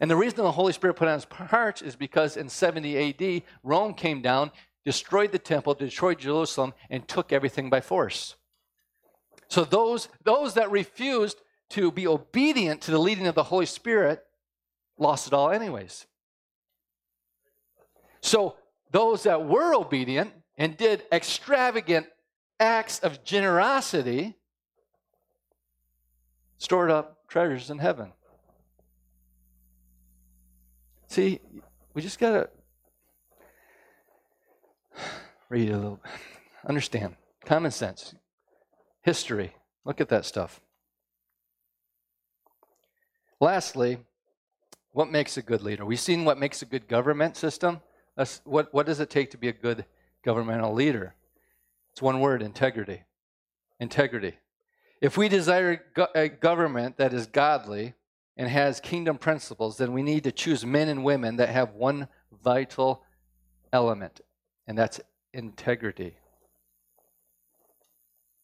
S1: And the reason the Holy Spirit put it on his hearts is because in 70 AD, Rome came down, destroyed the temple, destroyed Jerusalem, and took everything by force. So those, those that refused to be obedient to the leading of the Holy Spirit lost it all, anyways. So those that were obedient and did extravagant acts of generosity stored up treasures in heaven. See, we just got to read a little, understand. Common sense, history. Look at that stuff. Lastly, what makes a good leader? We've seen what makes a good government system. What, what does it take to be a good governmental leader? It's one word integrity. Integrity. If we desire a government that is godly and has kingdom principles, then we need to choose men and women that have one vital element, and that's integrity.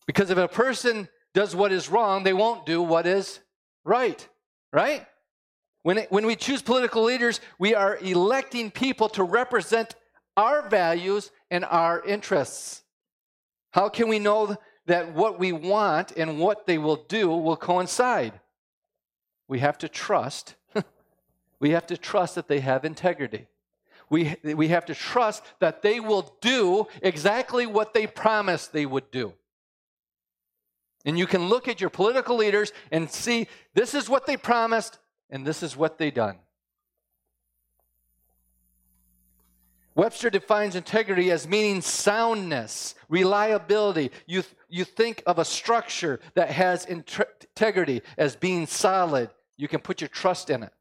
S1: Because if a person does what is wrong, they won't do what is right, right? When, it, when we choose political leaders, we are electing people to represent our values and our interests. How can we know that what we want and what they will do will coincide. We have to trust. we have to trust that they have integrity. We, we have to trust that they will do exactly what they promised they would do. And you can look at your political leaders and see this is what they promised and this is what they done. Webster defines integrity as meaning soundness, reliability. You, you think of a structure that has integrity as being solid. You can put your trust in it.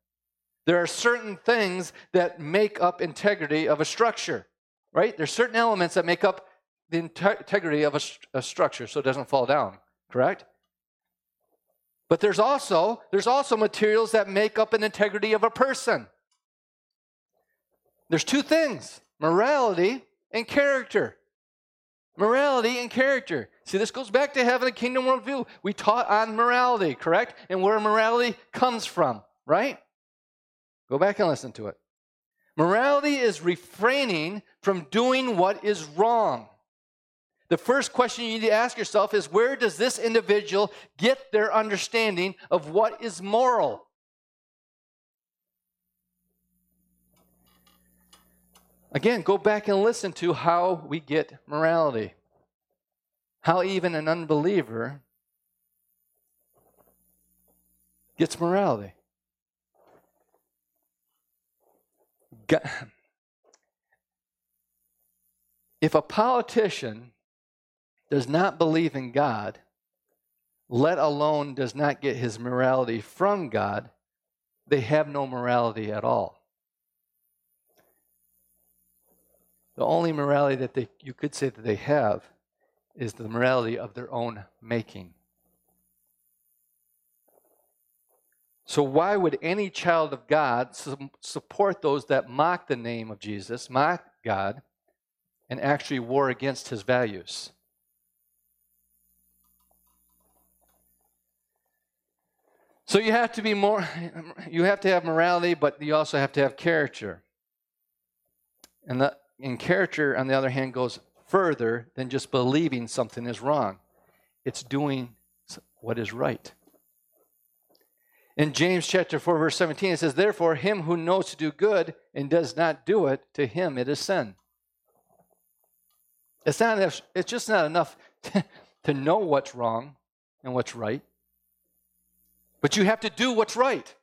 S1: There are certain things that make up integrity of a structure, right? There's certain elements that make up the integrity of a, a structure so it doesn't fall down, correct? But there's also there's also materials that make up an integrity of a person. There's two things morality and character. Morality and character. See, this goes back to having a kingdom worldview. We taught on morality, correct? And where morality comes from, right? Go back and listen to it. Morality is refraining from doing what is wrong. The first question you need to ask yourself is where does this individual get their understanding of what is moral? Again, go back and listen to how we get morality. How even an unbeliever gets morality. If a politician does not believe in God, let alone does not get his morality from God, they have no morality at all. The only morality that they, you could say that they have is the morality of their own making. So, why would any child of God su- support those that mock the name of Jesus, mock God, and actually war against his values? So you have to be more you have to have morality, but you also have to have character. And the and character, on the other hand, goes further than just believing something is wrong. It's doing what is right. In James chapter 4, verse 17, it says, Therefore, him who knows to do good and does not do it, to him it is sin. It's, not enough, it's just not enough to, to know what's wrong and what's right, but you have to do what's right.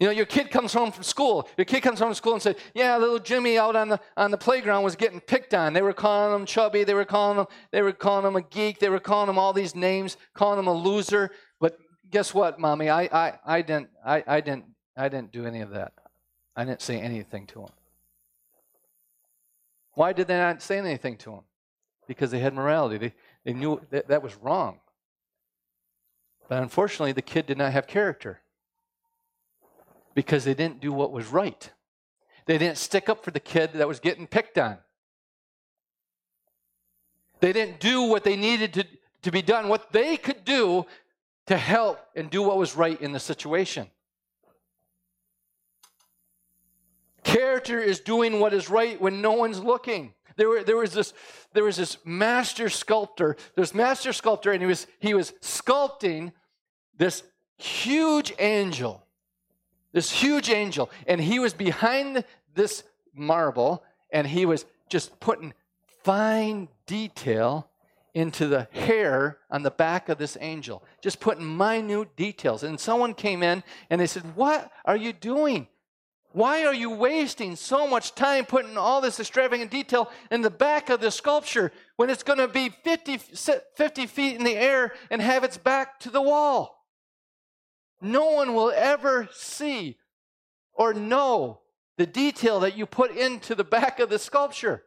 S1: You know, your kid comes home from school. Your kid comes home from school and says, "Yeah, little Jimmy out on the on the playground was getting picked on. They were calling him chubby. They were calling him they were calling him a geek. They were calling him all these names, calling him a loser. But guess what, mommy? I I, I didn't I, I didn't I didn't do any of that. I didn't say anything to him. Why did they not say anything to him? Because they had morality. They they knew that that was wrong. But unfortunately, the kid did not have character because they didn't do what was right. They didn't stick up for the kid that was getting picked on. They didn't do what they needed to, to be done, what they could do to help and do what was right in the situation. Character is doing what is right when no one's looking. There, were, there was this there was this master sculptor. There's master sculptor, and he was he was sculpting this huge angel this huge angel, and he was behind this marble, and he was just putting fine detail into the hair on the back of this angel, just putting minute details. And someone came in and they said, What are you doing? Why are you wasting so much time putting all this extravagant detail in the back of the sculpture when it's going to be 50, 50 feet in the air and have its back to the wall? no one will ever see or know the detail that you put into the back of the sculpture.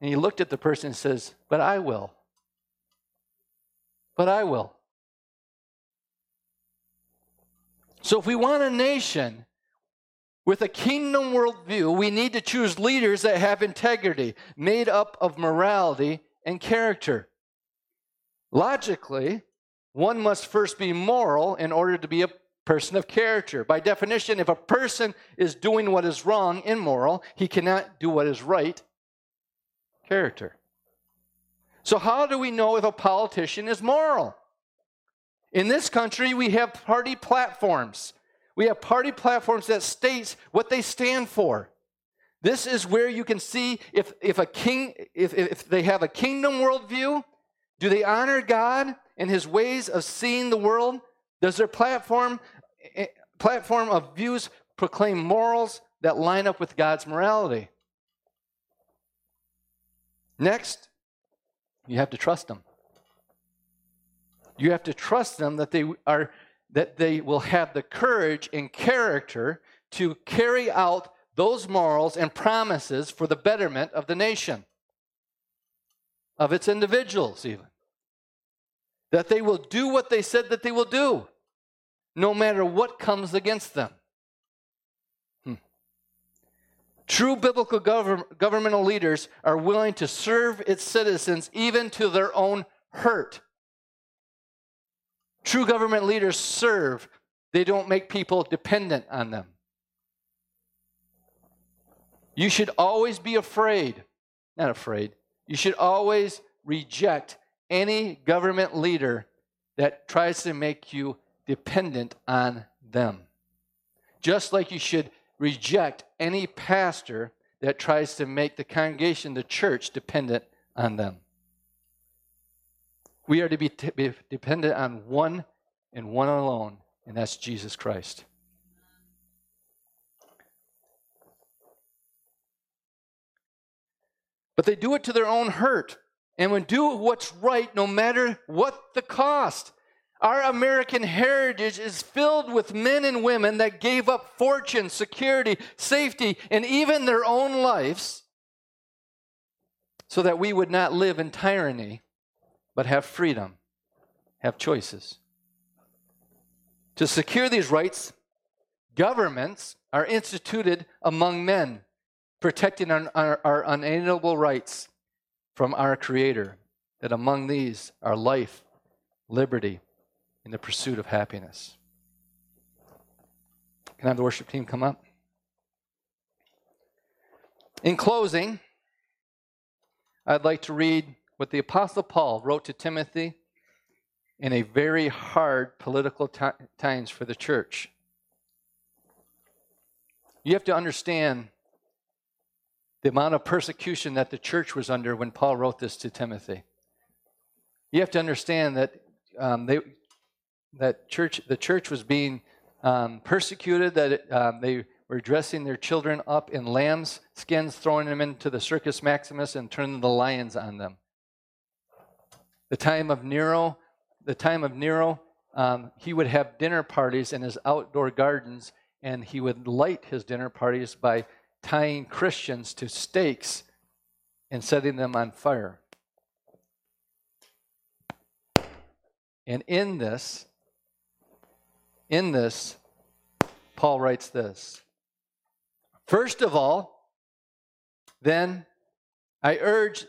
S1: And he looked at the person and says, But I will. But I will. So if we want a nation with a kingdom worldview, we need to choose leaders that have integrity, made up of morality and character. Logically, one must first be moral in order to be a person of character. By definition, if a person is doing what is wrong, immoral, he cannot do what is right, character. So, how do we know if a politician is moral? In this country, we have party platforms. We have party platforms that states what they stand for. This is where you can see if, if a king if, if they have a kingdom worldview, do they honor God? and his ways of seeing the world? Does their platform, eh, platform of views proclaim morals that line up with God's morality. Next, you have to trust them. You have to trust them that they are that they will have the courage and character to carry out those morals and promises for the betterment of the nation, of its individuals, even. That they will do what they said that they will do, no matter what comes against them. Hmm. True biblical gov- governmental leaders are willing to serve its citizens even to their own hurt. True government leaders serve, they don't make people dependent on them. You should always be afraid, not afraid, you should always reject any government leader that tries to make you dependent on them. Just like you should reject any pastor that tries to make the congregation, the church, dependent on them. We are to be, t- be dependent on one and one alone, and that's Jesus Christ. But they do it to their own hurt and would do what's right no matter what the cost. Our American heritage is filled with men and women that gave up fortune, security, safety, and even their own lives so that we would not live in tyranny but have freedom, have choices. To secure these rights, governments are instituted among men, protecting our, our, our unalienable rights from our Creator, that among these are life, liberty, and the pursuit of happiness. Can I have the worship team come up? In closing, I'd like to read what the Apostle Paul wrote to Timothy in a very hard political t- times for the church. You have to understand the amount of persecution that the church was under when Paul wrote this to Timothy. You have to understand that um, they, that church, the church was being um, persecuted, that it, um, they were dressing their children up in lambs' skins, throwing them into the Circus Maximus, and turning the lions on them. The time of Nero, the time of Nero, um, he would have dinner parties in his outdoor gardens, and he would light his dinner parties by tying Christians to stakes and setting them on fire. And in this, in this, Paul writes this. First of all, then I urge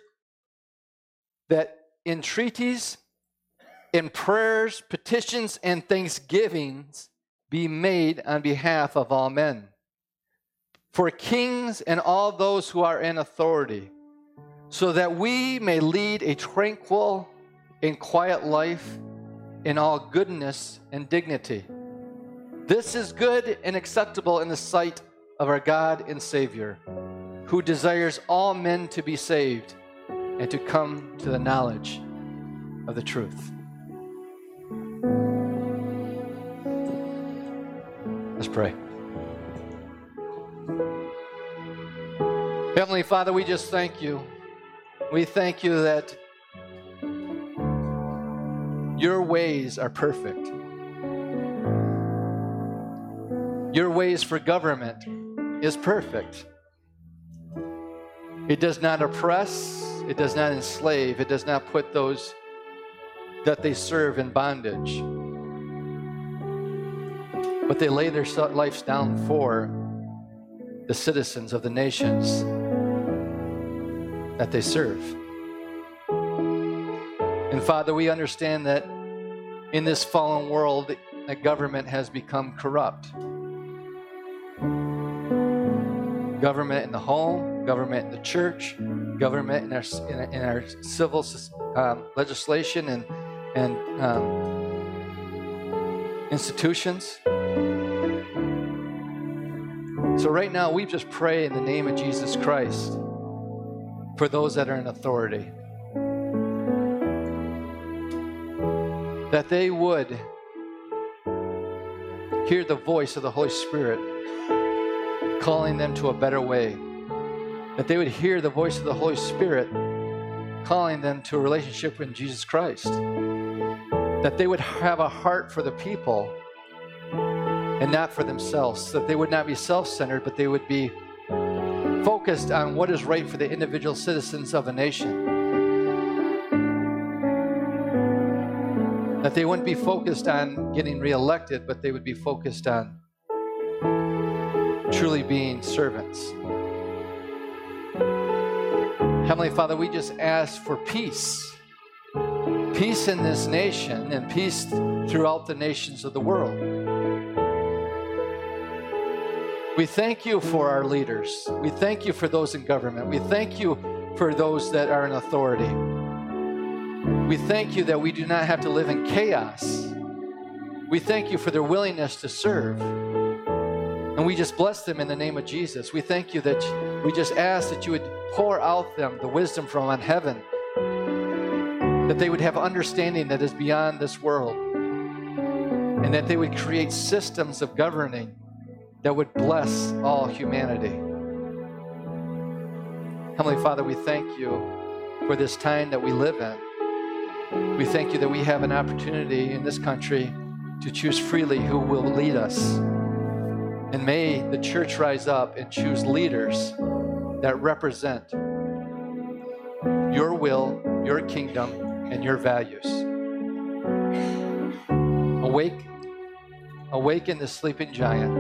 S1: that entreaties, in prayers, petitions, and thanksgivings be made on behalf of all men, for kings and all those who are in authority, so that we may lead a tranquil and quiet life in all goodness and dignity. This is good and acceptable in the sight of our God and Savior, who desires all men to be saved and to come to the knowledge of the truth. Let's pray. Heavenly Father, we just thank you. We thank you that your ways are perfect. Your ways for government is perfect. It does not oppress, it does not enslave, it does not put those that they serve in bondage. But they lay their lives down for the citizens of the nations that they serve. And Father, we understand that in this fallen world, the government has become corrupt. Government in the home, government in the church, government in our, in, in our civil um, legislation and, and um, institutions. So, right now, we just pray in the name of Jesus Christ for those that are in authority. That they would hear the voice of the Holy Spirit calling them to a better way. That they would hear the voice of the Holy Spirit calling them to a relationship with Jesus Christ. That they would have a heart for the people and not for themselves. That they would not be self centered, but they would be focused on what is right for the individual citizens of a nation. That they wouldn't be focused on getting reelected, but they would be focused on truly being servants. Heavenly Father, we just ask for peace. Peace in this nation and peace throughout the nations of the world. We thank you for our leaders. We thank you for those in government. We thank you for those that are in authority. We thank you that we do not have to live in chaos. We thank you for their willingness to serve. And we just bless them in the name of Jesus. We thank you that we just ask that you would pour out them the wisdom from on heaven, that they would have understanding that is beyond this world, and that they would create systems of governing that would bless all humanity. Heavenly Father, we thank you for this time that we live in. We thank you that we have an opportunity in this country to choose freely who will lead us. And may the church rise up and choose leaders that represent your will, your kingdom, and your values. Awake, awaken the sleeping giant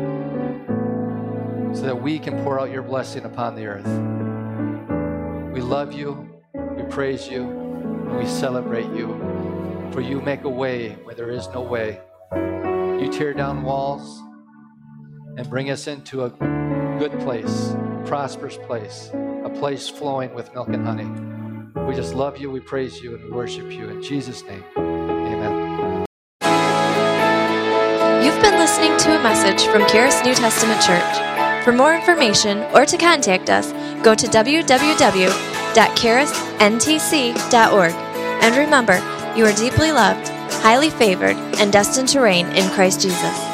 S1: so that we can pour out your blessing upon the earth. We love you, we praise you, and we celebrate you. For you make a way where there is no way. You tear down walls and bring us into a good place, prosperous place, a place flowing with milk and honey. We just love you, we praise you, and we worship you. In Jesus' name, amen.
S2: You've been listening to a message from Charis New Testament Church. For more information or to contact us, go to www.charisntc.org. And remember, you are deeply loved, highly favored, and destined to reign in Christ Jesus.